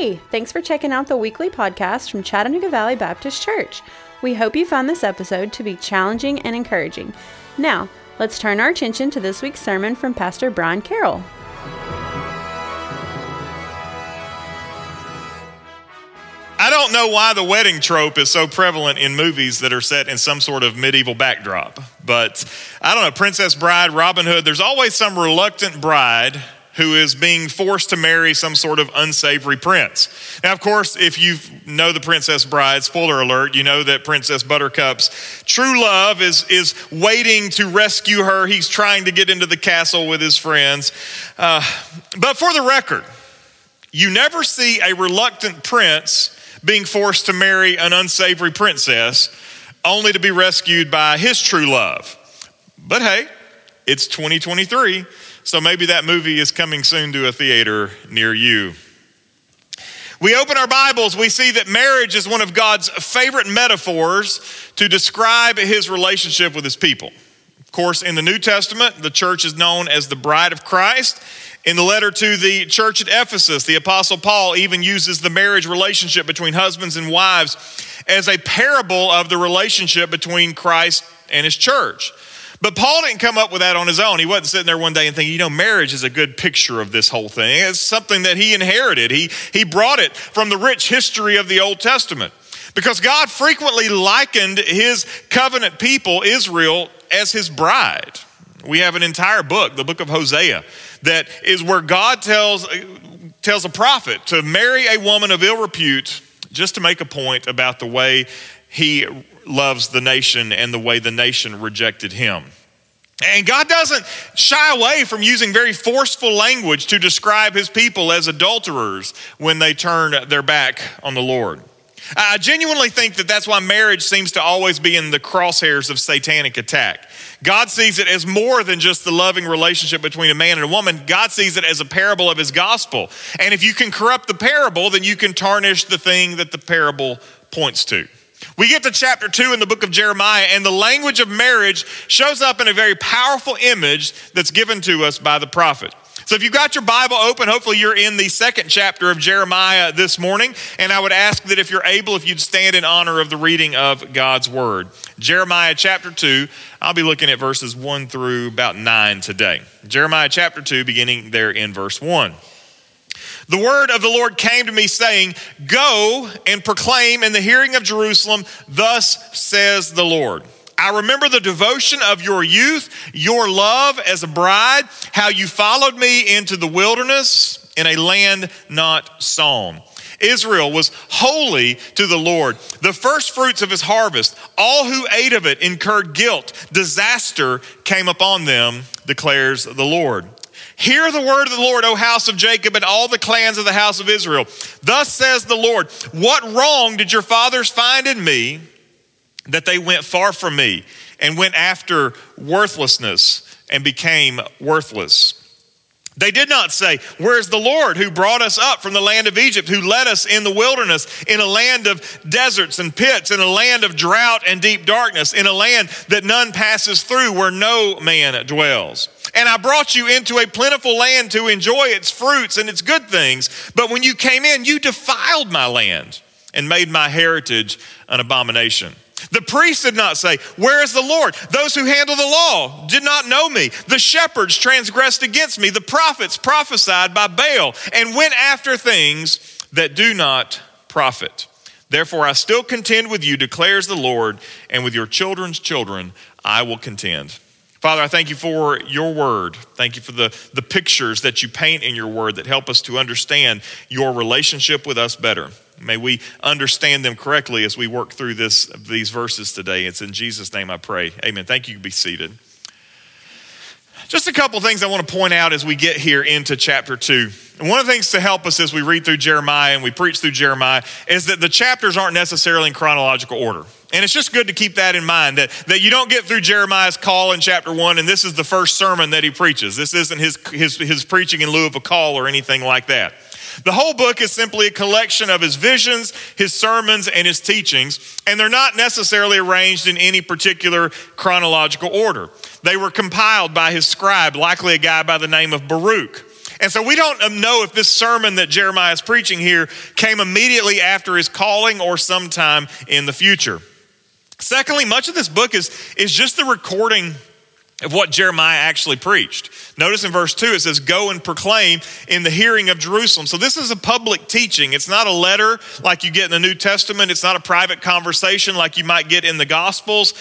Hey, thanks for checking out the weekly podcast from Chattanooga Valley Baptist Church. We hope you found this episode to be challenging and encouraging. Now, let's turn our attention to this week's sermon from Pastor Brian Carroll. I don't know why the wedding trope is so prevalent in movies that are set in some sort of medieval backdrop, but I don't know, Princess Bride, Robin Hood, there's always some reluctant bride who is being forced to marry some sort of unsavory prince. Now, of course, if you know the Princess Bride, spoiler alert, you know that Princess Buttercup's true love is, is waiting to rescue her. He's trying to get into the castle with his friends. Uh, but for the record, you never see a reluctant prince being forced to marry an unsavory princess only to be rescued by his true love. But hey, it's 2023. So maybe that movie is coming soon to a theater near you. We open our Bibles, we see that marriage is one of God's favorite metaphors to describe his relationship with his people. Of course, in the New Testament, the church is known as the bride of Christ. In the letter to the church at Ephesus, the Apostle Paul even uses the marriage relationship between husbands and wives as a parable of the relationship between Christ and his church. But Paul didn't come up with that on his own. He wasn't sitting there one day and thinking, you know, marriage is a good picture of this whole thing. It's something that he inherited. He, he brought it from the rich history of the Old Testament. Because God frequently likened his covenant people, Israel, as his bride. We have an entire book, the book of Hosea, that is where God tells, tells a prophet to marry a woman of ill repute just to make a point about the way he loves the nation and the way the nation rejected him. And God doesn't shy away from using very forceful language to describe his people as adulterers when they turn their back on the Lord. I genuinely think that that's why marriage seems to always be in the crosshairs of satanic attack. God sees it as more than just the loving relationship between a man and a woman. God sees it as a parable of his gospel. And if you can corrupt the parable, then you can tarnish the thing that the parable points to. We get to chapter two in the book of Jeremiah, and the language of marriage shows up in a very powerful image that's given to us by the prophet. So, if you've got your Bible open, hopefully you're in the second chapter of Jeremiah this morning. And I would ask that if you're able, if you'd stand in honor of the reading of God's word. Jeremiah chapter 2, I'll be looking at verses 1 through about 9 today. Jeremiah chapter 2, beginning there in verse 1. The word of the Lord came to me, saying, Go and proclaim in the hearing of Jerusalem, Thus says the Lord. I remember the devotion of your youth, your love as a bride, how you followed me into the wilderness in a land not sown. Israel was holy to the Lord. The first fruits of his harvest, all who ate of it incurred guilt. Disaster came upon them, declares the Lord. Hear the word of the Lord, O house of Jacob, and all the clans of the house of Israel. Thus says the Lord What wrong did your fathers find in me that they went far from me and went after worthlessness and became worthless? They did not say, Where's the Lord who brought us up from the land of Egypt, who led us in the wilderness, in a land of deserts and pits, in a land of drought and deep darkness, in a land that none passes through, where no man dwells? And I brought you into a plentiful land to enjoy its fruits and its good things. But when you came in, you defiled my land and made my heritage an abomination. The priests did not say, Where is the Lord? Those who handle the law did not know me. The shepherds transgressed against me. The prophets prophesied by Baal and went after things that do not profit. Therefore, I still contend with you, declares the Lord, and with your children's children I will contend. Father, I thank you for your word. Thank you for the, the pictures that you paint in your word that help us to understand your relationship with us better. May we understand them correctly as we work through this, these verses today. It's in Jesus' name I pray. Amen. Thank you. Be seated. Just a couple things I want to point out as we get here into chapter 2. And one of the things to help us as we read through Jeremiah and we preach through Jeremiah is that the chapters aren't necessarily in chronological order. And it's just good to keep that in mind that, that you don't get through Jeremiah's call in chapter one and this is the first sermon that he preaches. This isn't his, his, his preaching in lieu of a call or anything like that. The whole book is simply a collection of his visions, his sermons, and his teachings, and they're not necessarily arranged in any particular chronological order. They were compiled by his scribe, likely a guy by the name of Baruch. And so we don't know if this sermon that Jeremiah is preaching here came immediately after his calling or sometime in the future. Secondly, much of this book is, is just the recording of what Jeremiah actually preached. Notice in verse 2 it says, Go and proclaim in the hearing of Jerusalem. So this is a public teaching. It's not a letter like you get in the New Testament, it's not a private conversation like you might get in the Gospels.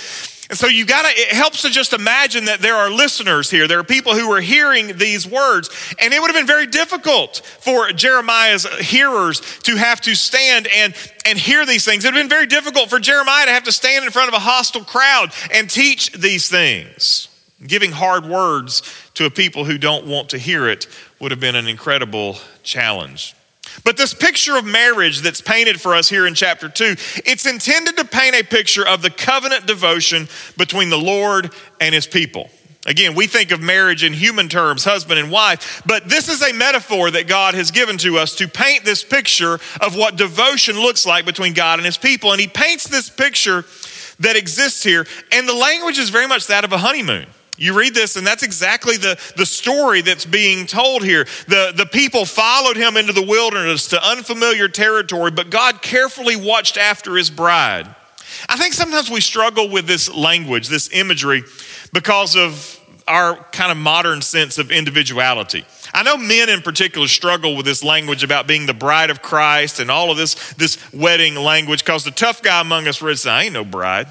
And so you got to, it helps to just imagine that there are listeners here. There are people who are hearing these words. And it would have been very difficult for Jeremiah's hearers to have to stand and, and hear these things. It would have been very difficult for Jeremiah to have to stand in front of a hostile crowd and teach these things. Giving hard words to a people who don't want to hear it would have been an incredible challenge. But this picture of marriage that's painted for us here in chapter 2, it's intended to paint a picture of the covenant devotion between the Lord and his people. Again, we think of marriage in human terms, husband and wife, but this is a metaphor that God has given to us to paint this picture of what devotion looks like between God and his people. And he paints this picture that exists here, and the language is very much that of a honeymoon. You read this, and that's exactly the, the story that's being told here. The, the people followed him into the wilderness to unfamiliar territory, but God carefully watched after his bride. I think sometimes we struggle with this language, this imagery, because of our kind of modern sense of individuality. I know men in particular struggle with this language about being the bride of Christ and all of this, this wedding language because the tough guy among us reads, I ain't no bride.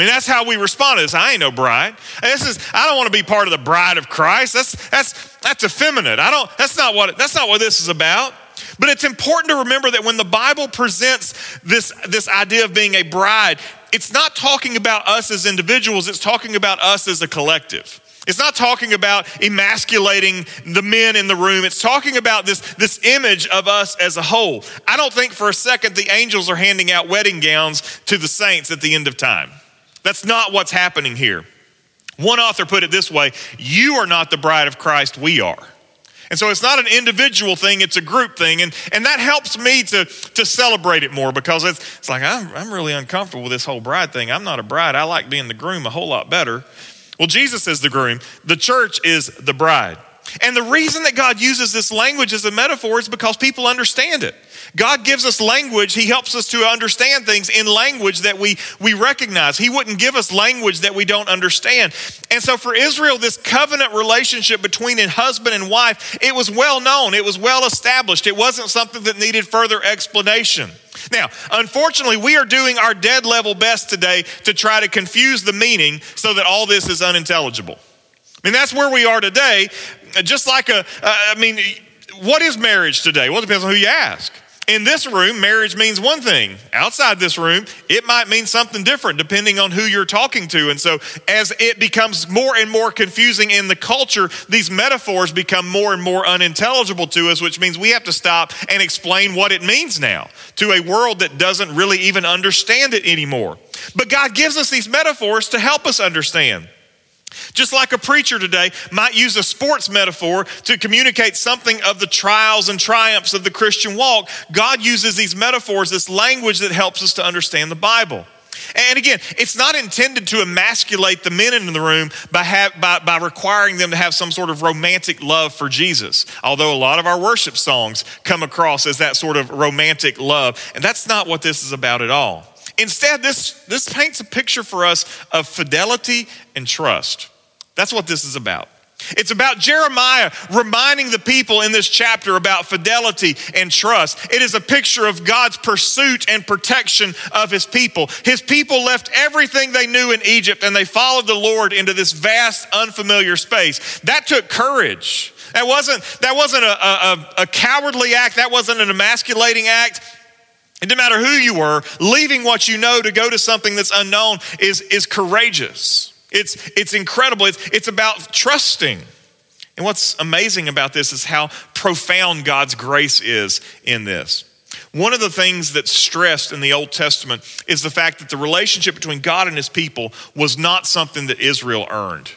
I mean, that's how we respond to this. I ain't no bride. This is, I don't want to be part of the bride of Christ. That's, that's, that's effeminate. I don't, that's not what, that's not what this is about. But it's important to remember that when the Bible presents this, this idea of being a bride, it's not talking about us as individuals, it's talking about us as a collective. It's not talking about emasculating the men in the room. It's talking about this, this image of us as a whole. I don't think for a second the angels are handing out wedding gowns to the saints at the end of time. That's not what's happening here. One author put it this way You are not the bride of Christ, we are. And so it's not an individual thing, it's a group thing. And, and that helps me to, to celebrate it more because it's, it's like, I'm, I'm really uncomfortable with this whole bride thing. I'm not a bride. I like being the groom a whole lot better. Well, Jesus is the groom, the church is the bride. And the reason that God uses this language as a metaphor is because people understand it. God gives us language. He helps us to understand things in language that we, we recognize. He wouldn't give us language that we don't understand. And so for Israel, this covenant relationship between a husband and wife, it was well known. It was well established. It wasn't something that needed further explanation. Now, unfortunately, we are doing our dead level best today to try to confuse the meaning so that all this is unintelligible. I mean, that's where we are today. Just like a, uh, I mean, what is marriage today? Well, it depends on who you ask in this room, marriage means one thing. Outside this room, it might mean something different depending on who you're talking to. And so, as it becomes more and more confusing in the culture, these metaphors become more and more unintelligible to us, which means we have to stop and explain what it means now to a world that doesn't really even understand it anymore. But God gives us these metaphors to help us understand. Just like a preacher today might use a sports metaphor to communicate something of the trials and triumphs of the Christian walk, God uses these metaphors, this language that helps us to understand the Bible. And again, it's not intended to emasculate the men in the room by, by, by requiring them to have some sort of romantic love for Jesus, although a lot of our worship songs come across as that sort of romantic love. And that's not what this is about at all. Instead, this, this paints a picture for us of fidelity and trust. That's what this is about. It's about Jeremiah reminding the people in this chapter about fidelity and trust. It is a picture of God's pursuit and protection of his people. His people left everything they knew in Egypt and they followed the Lord into this vast, unfamiliar space. That took courage. That wasn't, that wasn't a, a, a cowardly act, that wasn't an emasculating act. It didn't matter who you were, leaving what you know to go to something that's unknown is, is courageous. It's, it's incredible. It's, it's about trusting. And what's amazing about this is how profound God's grace is in this. One of the things that's stressed in the Old Testament is the fact that the relationship between God and his people was not something that Israel earned.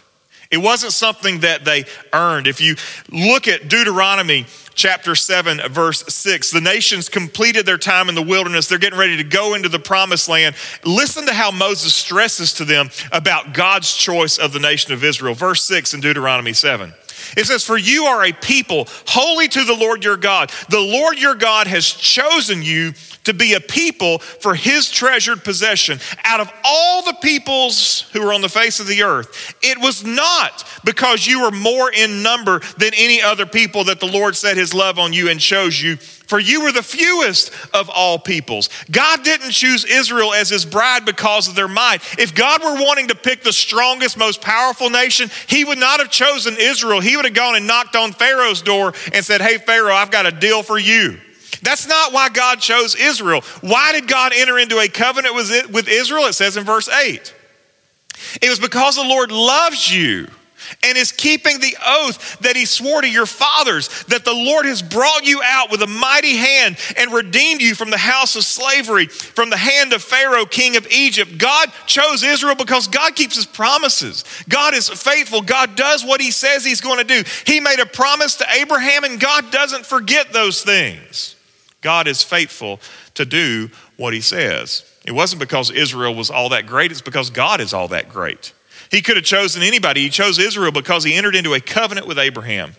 It wasn't something that they earned. If you look at Deuteronomy chapter 7, verse 6. The nations completed their time in the wilderness. They're getting ready to go into the promised land. Listen to how Moses stresses to them about God's choice of the nation of Israel. Verse 6 in Deuteronomy 7. It says, For you are a people holy to the Lord your God. The Lord your God has chosen you to be a people for his treasured possession out of all the peoples who are on the face of the earth. It was not because you were more in number than any other people that the Lord set his love on you and chose you for you were the fewest of all peoples. God didn't choose Israel as his bride because of their might. If God were wanting to pick the strongest, most powerful nation, he would not have chosen Israel. He would have gone and knocked on Pharaoh's door and said, Hey, Pharaoh, I've got a deal for you. That's not why God chose Israel. Why did God enter into a covenant with Israel? It says in verse 8. It was because the Lord loves you and is keeping the oath that he swore to your fathers that the Lord has brought you out with a mighty hand and redeemed you from the house of slavery, from the hand of Pharaoh, king of Egypt. God chose Israel because God keeps his promises. God is faithful. God does what he says he's going to do. He made a promise to Abraham, and God doesn't forget those things. God is faithful to do what he says. It wasn't because Israel was all that great, it's because God is all that great. He could have chosen anybody. He chose Israel because he entered into a covenant with Abraham.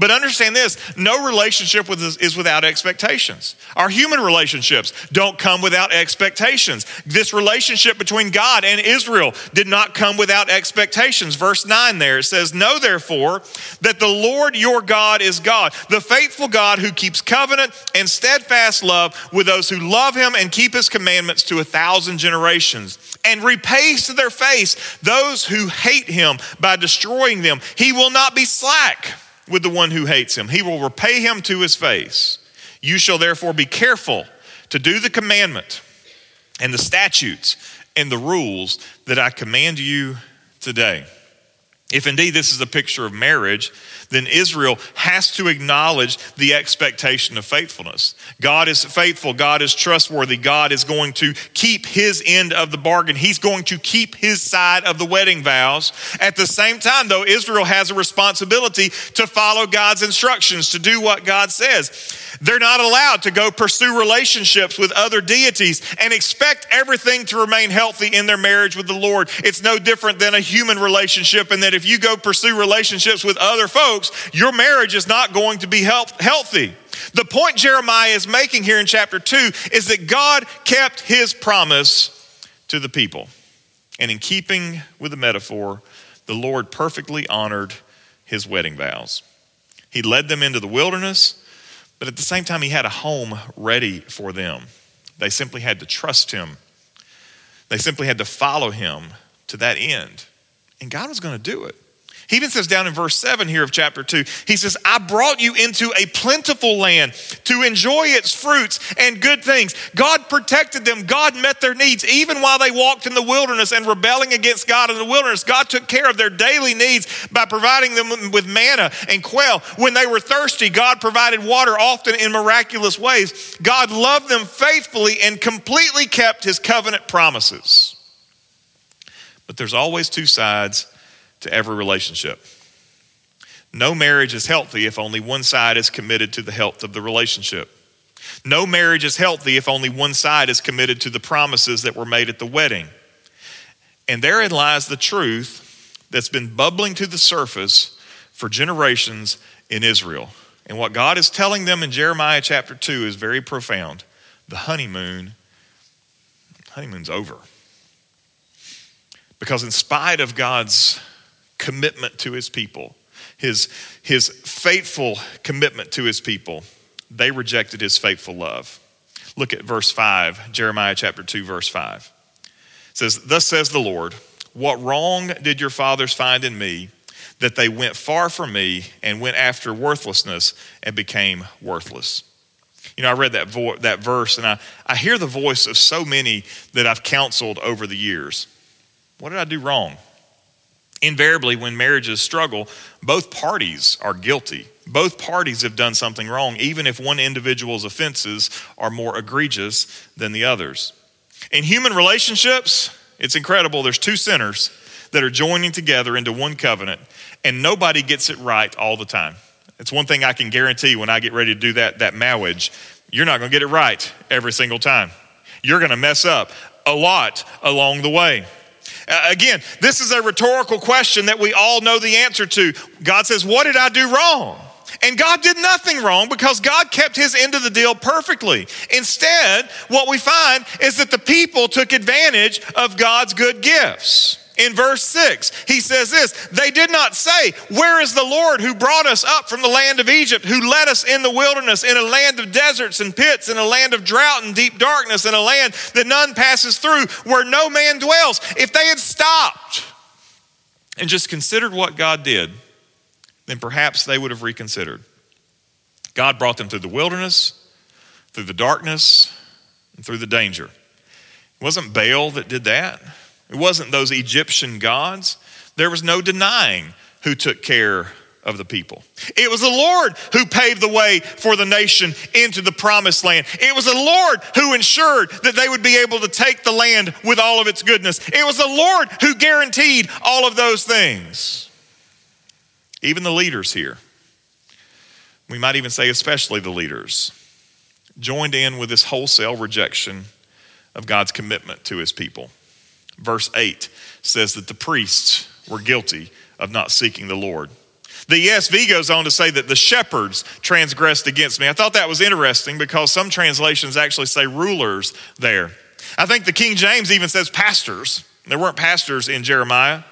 But understand this no relationship is without expectations. Our human relationships don't come without expectations. This relationship between God and Israel did not come without expectations. Verse 9 there it says, Know therefore that the Lord your God is God, the faithful God who keeps covenant and steadfast love with those who love him and keep his commandments to a thousand generations, and repays to their face those who hate him by destroying them. He will not be slack with the one who hates him. He will repay him to his face. You shall therefore be careful to do the commandment and the statutes and the rules that I command you today. If indeed this is a picture of marriage, then Israel has to acknowledge the expectation of faithfulness. God is faithful. God is trustworthy. God is going to keep his end of the bargain. He's going to keep his side of the wedding vows. At the same time, though, Israel has a responsibility to follow God's instructions, to do what God says. They're not allowed to go pursue relationships with other deities and expect everything to remain healthy in their marriage with the Lord. It's no different than a human relationship, in that if you go pursue relationships with other folks, your marriage is not going to be healthy. The point Jeremiah is making here in chapter 2 is that God kept his promise to the people. And in keeping with the metaphor, the Lord perfectly honored his wedding vows. He led them into the wilderness but at the same time, he had a home ready for them. They simply had to trust him, they simply had to follow him to that end. And God was going to do it. He even says down in verse 7 here of chapter 2, he says, I brought you into a plentiful land to enjoy its fruits and good things. God protected them, God met their needs. Even while they walked in the wilderness and rebelling against God in the wilderness, God took care of their daily needs by providing them with manna and quail. When they were thirsty, God provided water often in miraculous ways. God loved them faithfully and completely kept his covenant promises. But there's always two sides to every relationship. No marriage is healthy if only one side is committed to the health of the relationship. No marriage is healthy if only one side is committed to the promises that were made at the wedding. And therein lies the truth that's been bubbling to the surface for generations in Israel. And what God is telling them in Jeremiah chapter 2 is very profound. The honeymoon, honeymoon's over. Because in spite of God's commitment to his people, his, his faithful commitment to his people, they rejected his faithful love. Look at verse 5, Jeremiah chapter 2, verse 5. It says, Thus says the Lord, What wrong did your fathers find in me that they went far from me and went after worthlessness and became worthless? You know, I read that, vo- that verse and I, I hear the voice of so many that I've counseled over the years. What did I do wrong? Invariably, when marriages struggle, both parties are guilty. Both parties have done something wrong, even if one individual's offenses are more egregious than the others. In human relationships, it's incredible. There's two sinners that are joining together into one covenant, and nobody gets it right all the time. It's one thing I can guarantee when I get ready to do that, that marriage, you're not going to get it right every single time. You're going to mess up a lot along the way. Uh, again, this is a rhetorical question that we all know the answer to. God says, What did I do wrong? And God did nothing wrong because God kept his end of the deal perfectly. Instead, what we find is that the people took advantage of God's good gifts. In verse 6, he says this They did not say, Where is the Lord who brought us up from the land of Egypt, who led us in the wilderness, in a land of deserts and pits, in a land of drought and deep darkness, in a land that none passes through, where no man dwells? If they had stopped and just considered what God did, then perhaps they would have reconsidered. God brought them through the wilderness, through the darkness, and through the danger. It wasn't Baal that did that, it wasn't those Egyptian gods. There was no denying who took care of the people. It was the Lord who paved the way for the nation into the promised land. It was the Lord who ensured that they would be able to take the land with all of its goodness. It was the Lord who guaranteed all of those things even the leaders here, we might even say, especially the leaders, joined in with this wholesale rejection of God's commitment to his people. Verse 8 says that the priests were guilty of not seeking the Lord. The ESV goes on to say that the shepherds transgressed against me. I thought that was interesting because some translations actually say rulers there. I think the King James even says pastors. There weren't pastors in Jeremiah.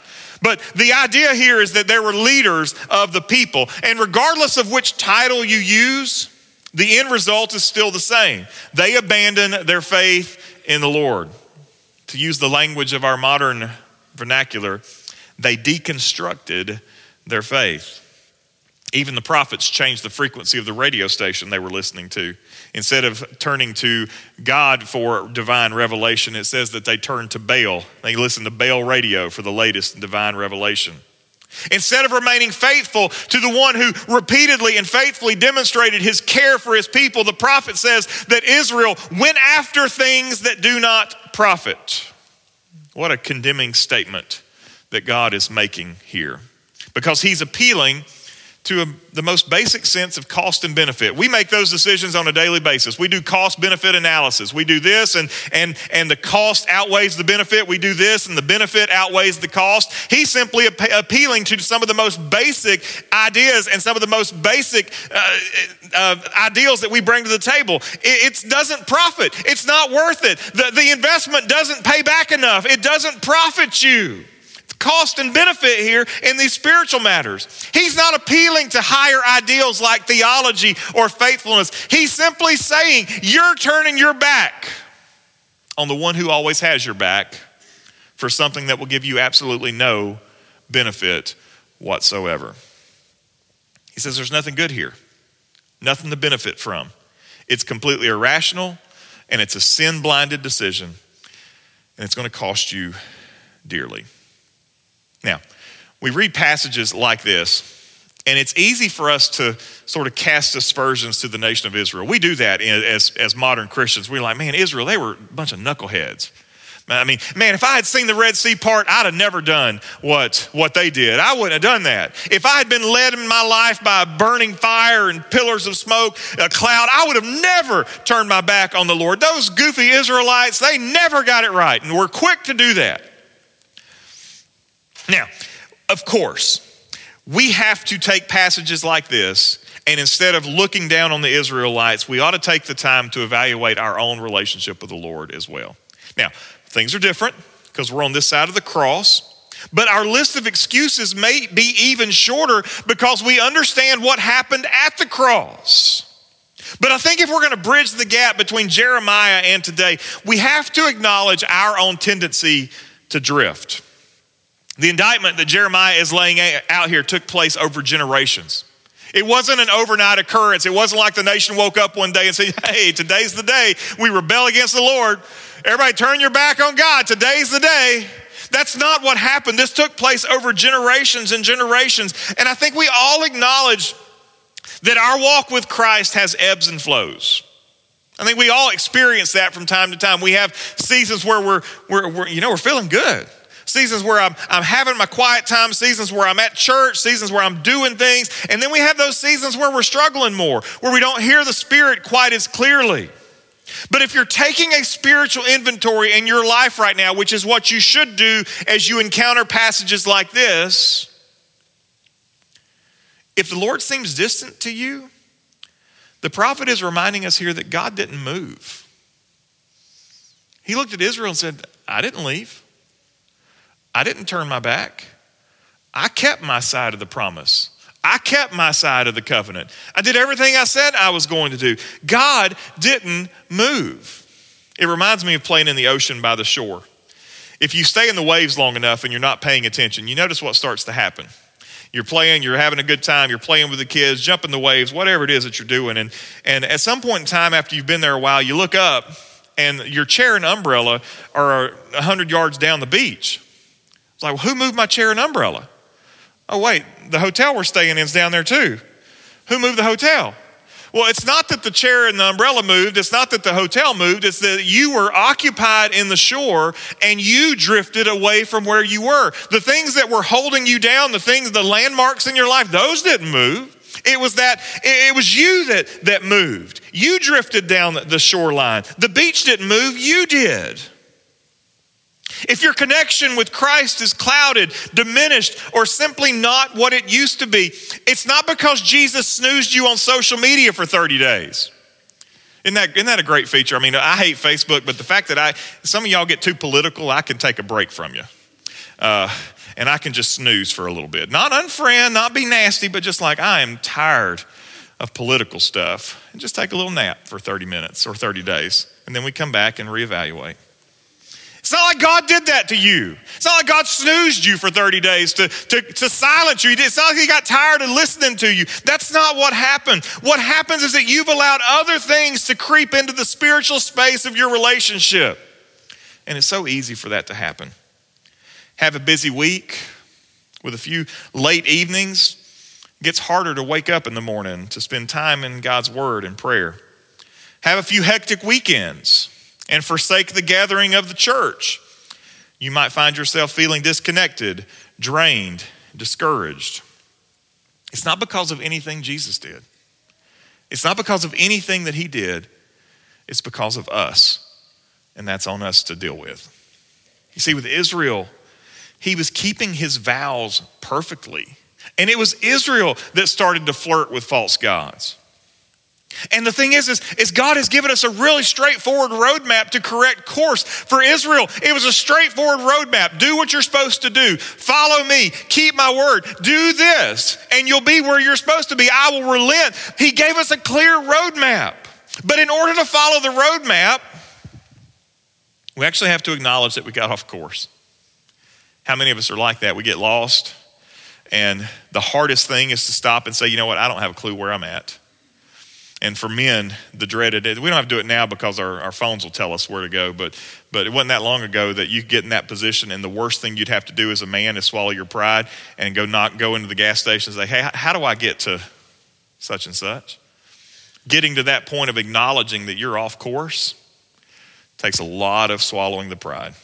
But the idea here is that there were leaders of the people. And regardless of which title you use, the end result is still the same. They abandon their faith in the Lord. To use the language of our modern vernacular, they deconstructed their faith. Even the prophets changed the frequency of the radio station they were listening to. Instead of turning to God for divine revelation, it says that they turned to Baal. They listened to Baal radio for the latest divine revelation. Instead of remaining faithful to the one who repeatedly and faithfully demonstrated his care for his people, the prophet says that Israel went after things that do not profit. What a condemning statement that God is making here. Because he's appealing to a, the most basic sense of cost and benefit. We make those decisions on a daily basis. We do cost benefit analysis. We do this and and and the cost outweighs the benefit. We do this and the benefit outweighs the cost. He's simply ap- appealing to some of the most basic ideas and some of the most basic uh, uh, ideals that we bring to the table. It, it, doesn't profit. It's not worth it. The, the investment doesn't pay back enough. It doesn't profit you cost and benefit here in these spiritual matters. He's not appealing to higher ideals like theology or faithfulness. He's simply saying, You're turning your back on the one who always has your back for something that will give you absolutely no benefit whatsoever. He says, There's nothing good here, nothing to benefit from. It's completely irrational and it's a sin blinded decision, and it's going to cost you dearly. Now, we read passages like this, and it's easy for us to sort of cast aspersions to the nation of Israel. We do that as, as modern Christians. We're like, man, Israel, they were a bunch of knuckleheads. I mean, man, if I had seen the Red Sea part, I'd have never done what, what they did. I wouldn't have done that. If I had been led in my life by burning fire and pillars of smoke, a cloud, I would have never turned my back on the Lord. Those goofy Israelites, they never got it right, and we're quick to do that. Now, of course, we have to take passages like this, and instead of looking down on the Israelites, we ought to take the time to evaluate our own relationship with the Lord as well. Now, things are different because we're on this side of the cross. But our list of excuses may be even shorter because we understand what happened at the cross. But I think if we're going to bridge the gap between Jeremiah and today, we have to acknowledge our own tendency to drift. The indictment that Jeremiah is laying out here took place over generations. It wasn't an overnight occurrence. It wasn't like the nation woke up one day and said, Hey, today's the day we rebel against the Lord. Everybody turn your back on God. Today's the day. That's not what happened. This took place over generations and generations. And I think we all acknowledge that our walk with Christ has ebbs and flows. I think we all experience that from time to time. We have seasons where we're, we're, we're you know, we're feeling good seasons where I'm, I'm having my quiet time, seasons where I'm at church, seasons where I'm doing things. And then we have those seasons where we're struggling more, where we don't hear the Spirit quite as clearly. But if you're taking a spiritual inventory in your life right now, which is what you should do as you encounter passages like this, if the Lord seems distant to you, the prophet is reminding us here that God didn't move. He looked at Israel and said, I didn't leave. I didn't turn my back. I kept my side of the promise. I kept my side of the covenant. I did everything I said I was going to do. God didn't move. It reminds me of playing in the ocean by the shore. If you stay in the waves long enough and you're not paying attention, you notice what starts to happen. You're playing, you're having a good time, you're playing with the kids, jumping the waves, whatever it is that you're doing. And, and at some point in time, after you've been there a while, you look up and your chair and umbrella are 100 yards down the beach. It's like, well, who moved my chair and umbrella? Oh, wait, the hotel we're staying in is down there too. Who moved the hotel? Well, it's not that the chair and the umbrella moved. It's not that the hotel moved. It's that you were occupied in the shore and you drifted away from where you were. The things that were holding you down, the things, the landmarks in your life, those didn't move. It was that, it was you that, that moved. You drifted down the shoreline. The beach didn't move, you did. If your connection with Christ is clouded, diminished, or simply not what it used to be, it's not because Jesus snoozed you on social media for 30 days. Isn't that, isn't that a great feature? I mean, I hate Facebook, but the fact that I, some of y'all get too political, I can take a break from you. Uh, and I can just snooze for a little bit. Not unfriend, not be nasty, but just like, I am tired of political stuff. And just take a little nap for 30 minutes or 30 days. And then we come back and reevaluate. It's not like God did that to you. It's not like God snoozed you for 30 days to, to, to silence you. It's not like He got tired of listening to you. That's not what happened. What happens is that you've allowed other things to creep into the spiritual space of your relationship. And it's so easy for that to happen. Have a busy week with a few late evenings. It gets harder to wake up in the morning to spend time in God's Word and prayer. Have a few hectic weekends and forsake the gathering of the church. You might find yourself feeling disconnected, drained, discouraged. It's not because of anything Jesus did. It's not because of anything that he did. It's because of us. And that's on us to deal with. You see, with Israel, he was keeping his vows perfectly. And it was Israel that started to flirt with false gods. And the thing is, is, is God has given us a really straightforward roadmap to correct course. For Israel, it was a straightforward roadmap. Do what you're supposed to do. Follow me. Keep my word. Do this, and you'll be where you're supposed to be. I will relent. He gave us a clear roadmap. But in order to follow the roadmap, we actually have to acknowledge that we got off course. How many of us are like that? We get lost, and the hardest thing is to stop and say, you know what, I don't have a clue where I'm at. And for men, the dreaded, we don't have to do it now because our, our phones will tell us where to go, but, but it wasn't that long ago that you get in that position, and the worst thing you'd have to do as a man is swallow your pride and go not go into the gas station and say, hey, how do I get to such and such? Getting to that point of acknowledging that you're off course takes a lot of swallowing the pride.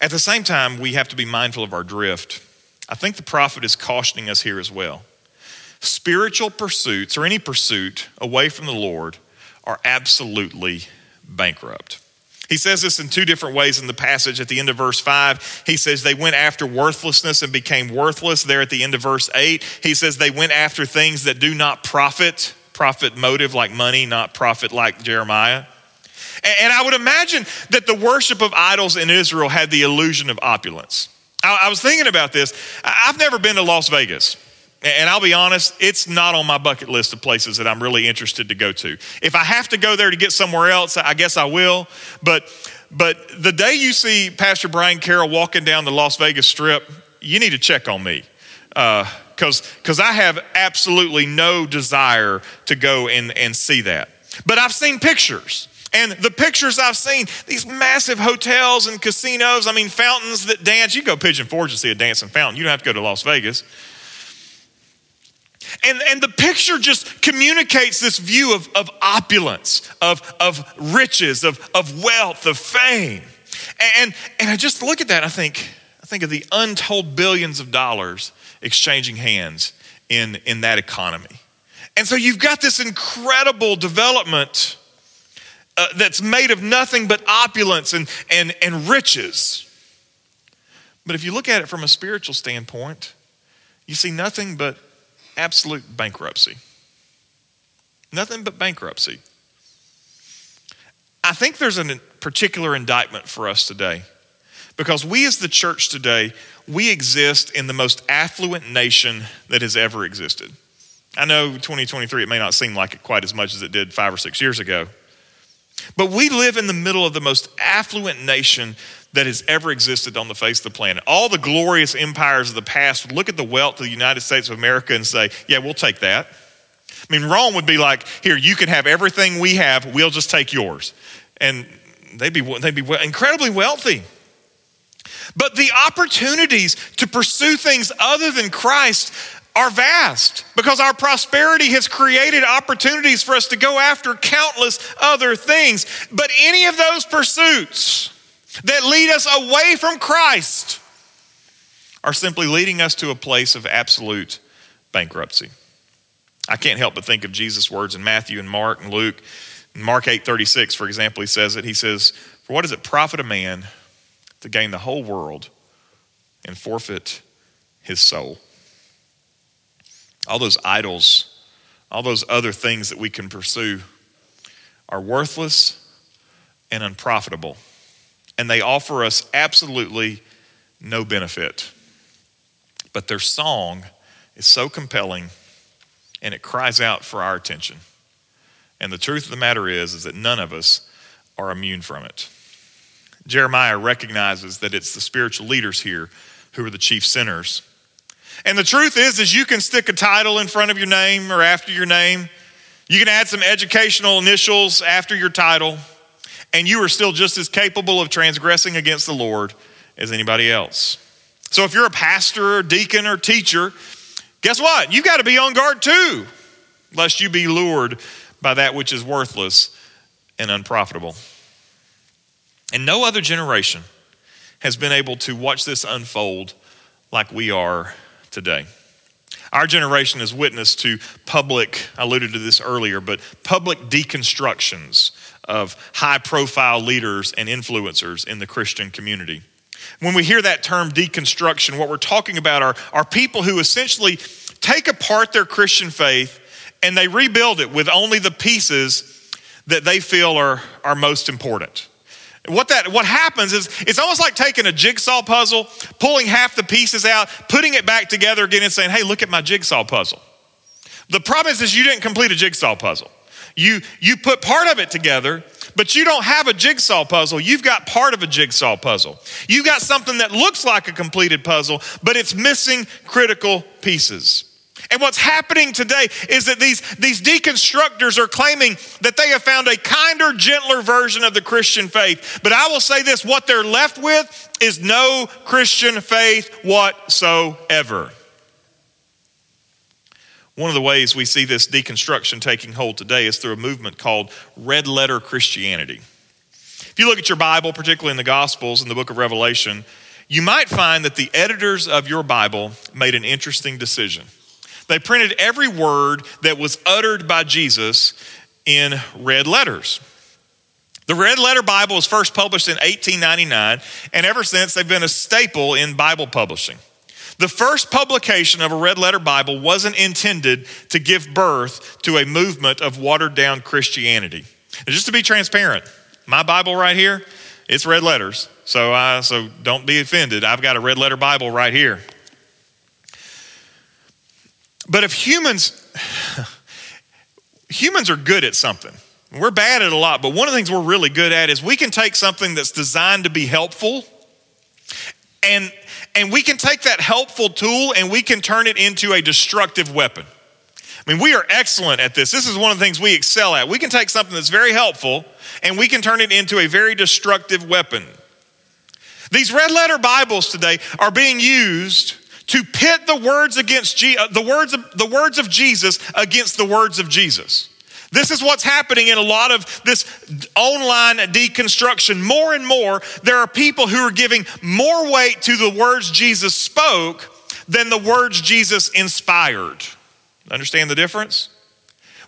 At the same time, we have to be mindful of our drift. I think the prophet is cautioning us here as well. Spiritual pursuits, or any pursuit away from the Lord, are absolutely bankrupt. He says this in two different ways in the passage. At the end of verse 5, he says they went after worthlessness and became worthless. There at the end of verse 8, he says they went after things that do not profit, profit motive like money, not profit like Jeremiah. And I would imagine that the worship of idols in Israel had the illusion of opulence. I was thinking about this. I've never been to Las Vegas. And I'll be honest, it's not on my bucket list of places that I'm really interested to go to. If I have to go there to get somewhere else, I guess I will. But but the day you see Pastor Brian Carroll walking down the Las Vegas Strip, you need to check on me. Because uh, because I have absolutely no desire to go and, and see that. But I've seen pictures. And the pictures I've seen, these massive hotels and casinos, I mean, fountains that dance. You go Pigeon Forge to see a dancing fountain. You don't have to go to Las Vegas. And, and the picture just communicates this view of, of opulence, of, of riches, of, of wealth, of fame. And, and I just look at that, I think, I think of the untold billions of dollars exchanging hands in, in that economy. And so you've got this incredible development uh, that's made of nothing but opulence and, and, and riches. But if you look at it from a spiritual standpoint, you see nothing but absolute bankruptcy. Nothing but bankruptcy. I think there's a particular indictment for us today because we, as the church today, we exist in the most affluent nation that has ever existed. I know 2023, it may not seem like it quite as much as it did five or six years ago. But we live in the middle of the most affluent nation that has ever existed on the face of the planet. All the glorious empires of the past would look at the wealth of the United States of America and say, yeah, we'll take that. I mean, Rome would be like, here, you can have everything we have, we'll just take yours. And they'd be, they'd be incredibly wealthy. But the opportunities to pursue things other than Christ are vast because our prosperity has created opportunities for us to go after countless other things. But any of those pursuits that lead us away from Christ are simply leading us to a place of absolute bankruptcy. I can't help but think of Jesus' words in Matthew and Mark and Luke. In Mark 8:36, for example, he says it. He says, "For what does it profit a man to gain the whole world and forfeit his soul?" All those idols, all those other things that we can pursue are worthless and unprofitable. And they offer us absolutely no benefit. But their song is so compelling and it cries out for our attention. And the truth of the matter is is that none of us are immune from it. Jeremiah recognizes that it's the spiritual leaders here who are the chief sinners and the truth is, is you can stick a title in front of your name or after your name. You can add some educational initials after your title, and you are still just as capable of transgressing against the Lord as anybody else. So if you're a pastor or deacon or teacher, guess what? You've got to be on guard too, lest you be lured by that which is worthless and unprofitable. And no other generation has been able to watch this unfold like we are today. Our generation is witness to public, I alluded to this earlier, but public deconstructions of high profile leaders and influencers in the Christian community. When we hear that term deconstruction, what we're talking about are, are people who essentially take apart their Christian faith and they rebuild it with only the pieces that they feel are, are most important. What that what happens is it's almost like taking a jigsaw puzzle, pulling half the pieces out, putting it back together again and saying, "Hey, look at my jigsaw puzzle." The problem is, is you didn't complete a jigsaw puzzle. You you put part of it together, but you don't have a jigsaw puzzle. You've got part of a jigsaw puzzle. You've got something that looks like a completed puzzle, but it's missing critical pieces. And what's happening today is that these, these deconstructors are claiming that they have found a kinder, gentler version of the Christian faith. But I will say this what they're left with is no Christian faith whatsoever. One of the ways we see this deconstruction taking hold today is through a movement called red letter Christianity. If you look at your Bible, particularly in the Gospels and the book of Revelation, you might find that the editors of your Bible made an interesting decision. They printed every word that was uttered by Jesus in red letters. The Red Letter Bible was first published in 1899, and ever since they've been a staple in Bible publishing. The first publication of a Red Letter Bible wasn't intended to give birth to a movement of watered down Christianity. And just to be transparent, my Bible right here, it's red letters. So, uh, so don't be offended. I've got a red letter Bible right here. But if humans, humans are good at something, we're bad at a lot, but one of the things we're really good at is we can take something that's designed to be helpful and and we can take that helpful tool and we can turn it into a destructive weapon. I mean, we are excellent at this. This is one of the things we excel at. We can take something that's very helpful and we can turn it into a very destructive weapon. These red letter Bibles today are being used to pit the words against uh, the words of, the words of Jesus against the words of Jesus. This is what's happening in a lot of this online deconstruction. More and more, there are people who are giving more weight to the words Jesus spoke than the words Jesus inspired. Understand the difference?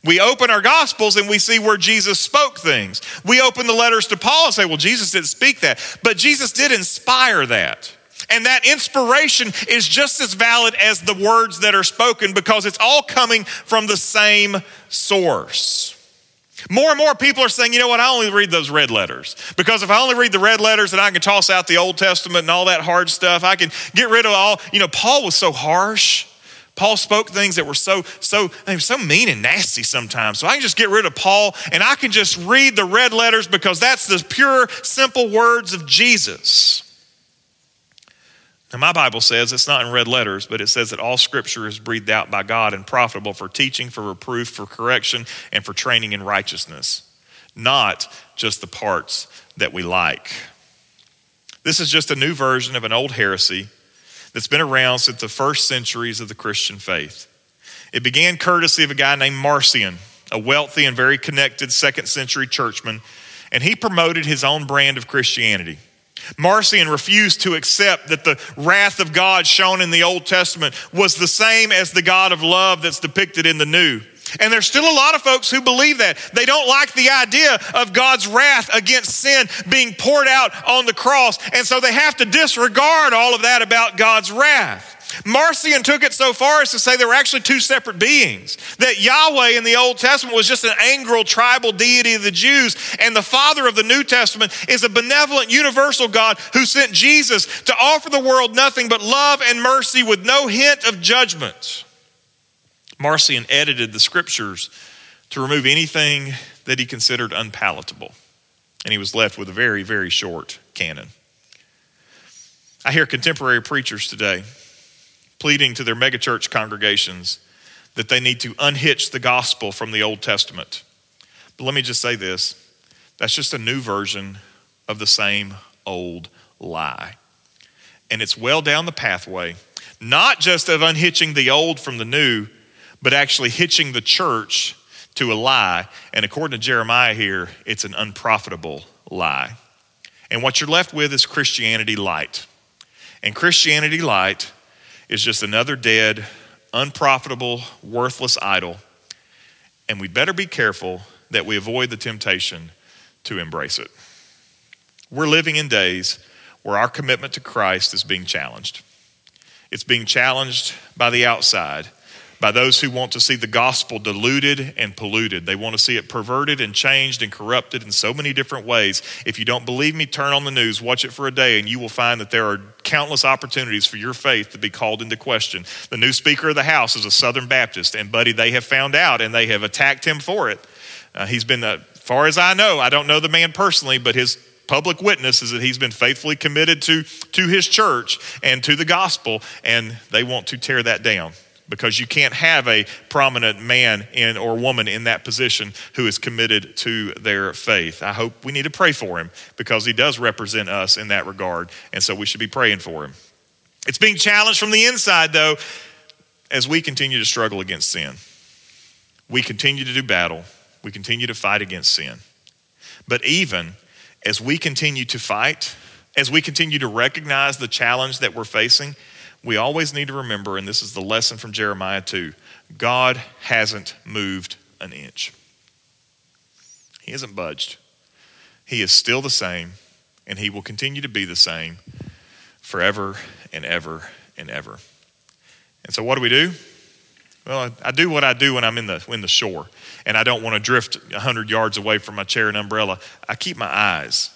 We open our Gospels and we see where Jesus spoke things. We open the letters to Paul and say, well, Jesus didn't speak that. But Jesus did inspire that. And that inspiration is just as valid as the words that are spoken because it's all coming from the same source. More and more people are saying, you know what, I only read those red letters. Because if I only read the red letters, then I can toss out the Old Testament and all that hard stuff. I can get rid of all, you know, Paul was so harsh. Paul spoke things that were so, so, they were so mean and nasty sometimes. So I can just get rid of Paul and I can just read the red letters because that's the pure, simple words of Jesus. Now, my Bible says it's not in red letters, but it says that all scripture is breathed out by God and profitable for teaching, for reproof, for correction, and for training in righteousness, not just the parts that we like. This is just a new version of an old heresy that's been around since the first centuries of the Christian faith. It began courtesy of a guy named Marcion, a wealthy and very connected second century churchman, and he promoted his own brand of Christianity. Marcion refused to accept that the wrath of God shown in the Old Testament was the same as the God of love that's depicted in the New. And there's still a lot of folks who believe that. They don't like the idea of God's wrath against sin being poured out on the cross. And so they have to disregard all of that about God's wrath. Marcion took it so far as to say there were actually two separate beings. That Yahweh in the Old Testament was just an angry tribal deity of the Jews, and the Father of the New Testament is a benevolent universal God who sent Jesus to offer the world nothing but love and mercy with no hint of judgment. Marcion edited the scriptures to remove anything that he considered unpalatable, and he was left with a very, very short canon. I hear contemporary preachers today pleading to their megachurch congregations that they need to unhitch the gospel from the Old Testament. But let me just say this that's just a new version of the same old lie. And it's well down the pathway, not just of unhitching the old from the new, but actually hitching the church to a lie. And according to Jeremiah here, it's an unprofitable lie. And what you're left with is Christianity light. And Christianity light is just another dead, unprofitable, worthless idol. And we better be careful that we avoid the temptation to embrace it. We're living in days where our commitment to Christ is being challenged. It's being challenged by the outside by those who want to see the gospel diluted and polluted. They want to see it perverted and changed and corrupted in so many different ways. If you don't believe me, turn on the news, watch it for a day, and you will find that there are countless opportunities for your faith to be called into question. The new Speaker of the House is a Southern Baptist, and buddy, they have found out and they have attacked him for it. Uh, he's been, uh, far as I know, I don't know the man personally, but his public witness is that he's been faithfully committed to, to his church and to the gospel, and they want to tear that down because you can't have a prominent man in or woman in that position who is committed to their faith. I hope we need to pray for him because he does represent us in that regard, and so we should be praying for him. It's being challenged from the inside, though, as we continue to struggle against sin. We continue to do battle, we continue to fight against sin. But even as we continue to fight, as we continue to recognize the challenge that we're facing, we always need to remember, and this is the lesson from Jeremiah 2 God hasn't moved an inch. He hasn't budged. He is still the same, and He will continue to be the same forever and ever and ever. And so, what do we do? Well, I, do what I do when I'm in the, in the shore and I don't want to drift 100 yards away from my chair and umbrella. I keep my eyes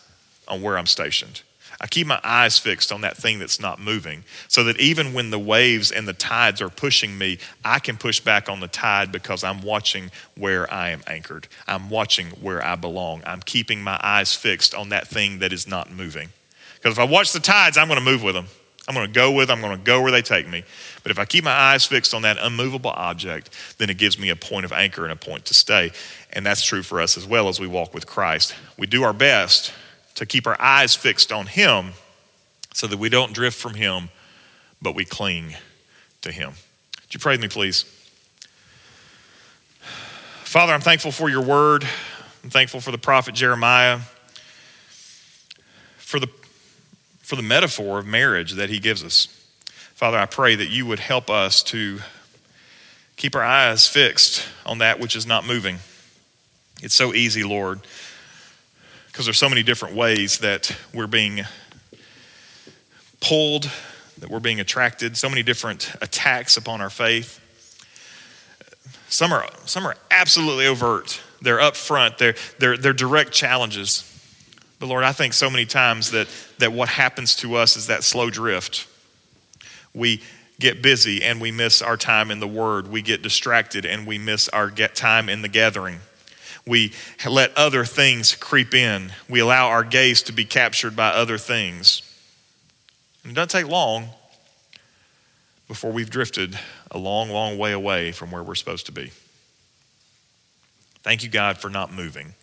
on where I'm stationed. I keep my eyes fixed on that thing that's not moving so that even when the waves and the tides are pushing me, I can push back on the tide because I'm watching where I am anchored. I'm watching where I belong. I'm keeping my eyes fixed on that thing that is not moving. Because if I watch the tides, I'm going to move with them. I'm going to go with them. I'm going to go where they take me. But if I keep my eyes fixed on that unmovable object, then it gives me a point of anchor and a point to stay. And that's true for us as well as we walk with Christ. We do our best to keep our eyes fixed on Him so that we don't drift from Him, but we cling to Him. Would you pray with me, please? Father, I'm thankful for your word. I'm thankful for the prophet Jeremiah, for the, for the metaphor of marriage that he gives us. Father, I pray that you would help us to Keep our eyes fixed on that which is not moving. It's so easy, Lord, because there's so many different ways that we're being pulled, that we're being attracted, so many different attacks upon our faith. Some are, some are absolutely overt. They're up front. They're, they're, they're direct challenges. But Lord, I think so many times that, that what happens to us is that slow drift. We get busy and we miss our time in the Word. We get distracted and we miss our time in the gathering. We let other things creep in. We allow our gaze to be captured by other things. And it doesn't take long before we've drifted a long, long way away from where we're supposed to be. Thank you, God, for not moving.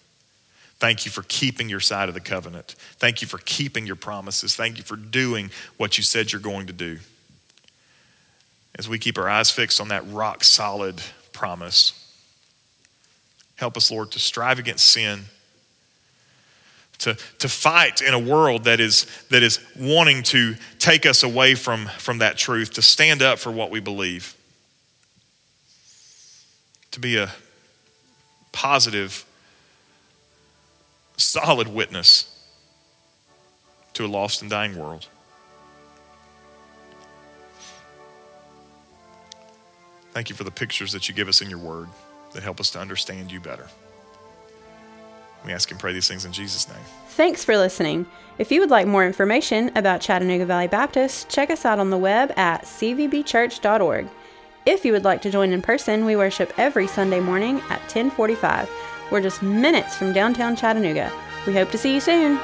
Thank you for keeping your side of the covenant. Thank you for keeping your promises. Thank you for doing what you said you're going to do as we keep our eyes fixed on that rock solid promise. Help us, Lord, to strive against sin, to, to fight in a world that is, that is wanting to take us away from, from that truth, to stand up for what we believe, to be a positive, solid witness to a lost and dying world. Thank you for the pictures that you give us in your word that help us to understand you better. We ask and pray these things in Jesus' name. Thanks for listening. If you would like more information about Chattanooga Valley Baptist, check us out on the web at cvbchurch.org. If you would like to join in person, we worship every Sunday morning at 1045. We're just minutes from downtown Chattanooga. We hope to see you soon.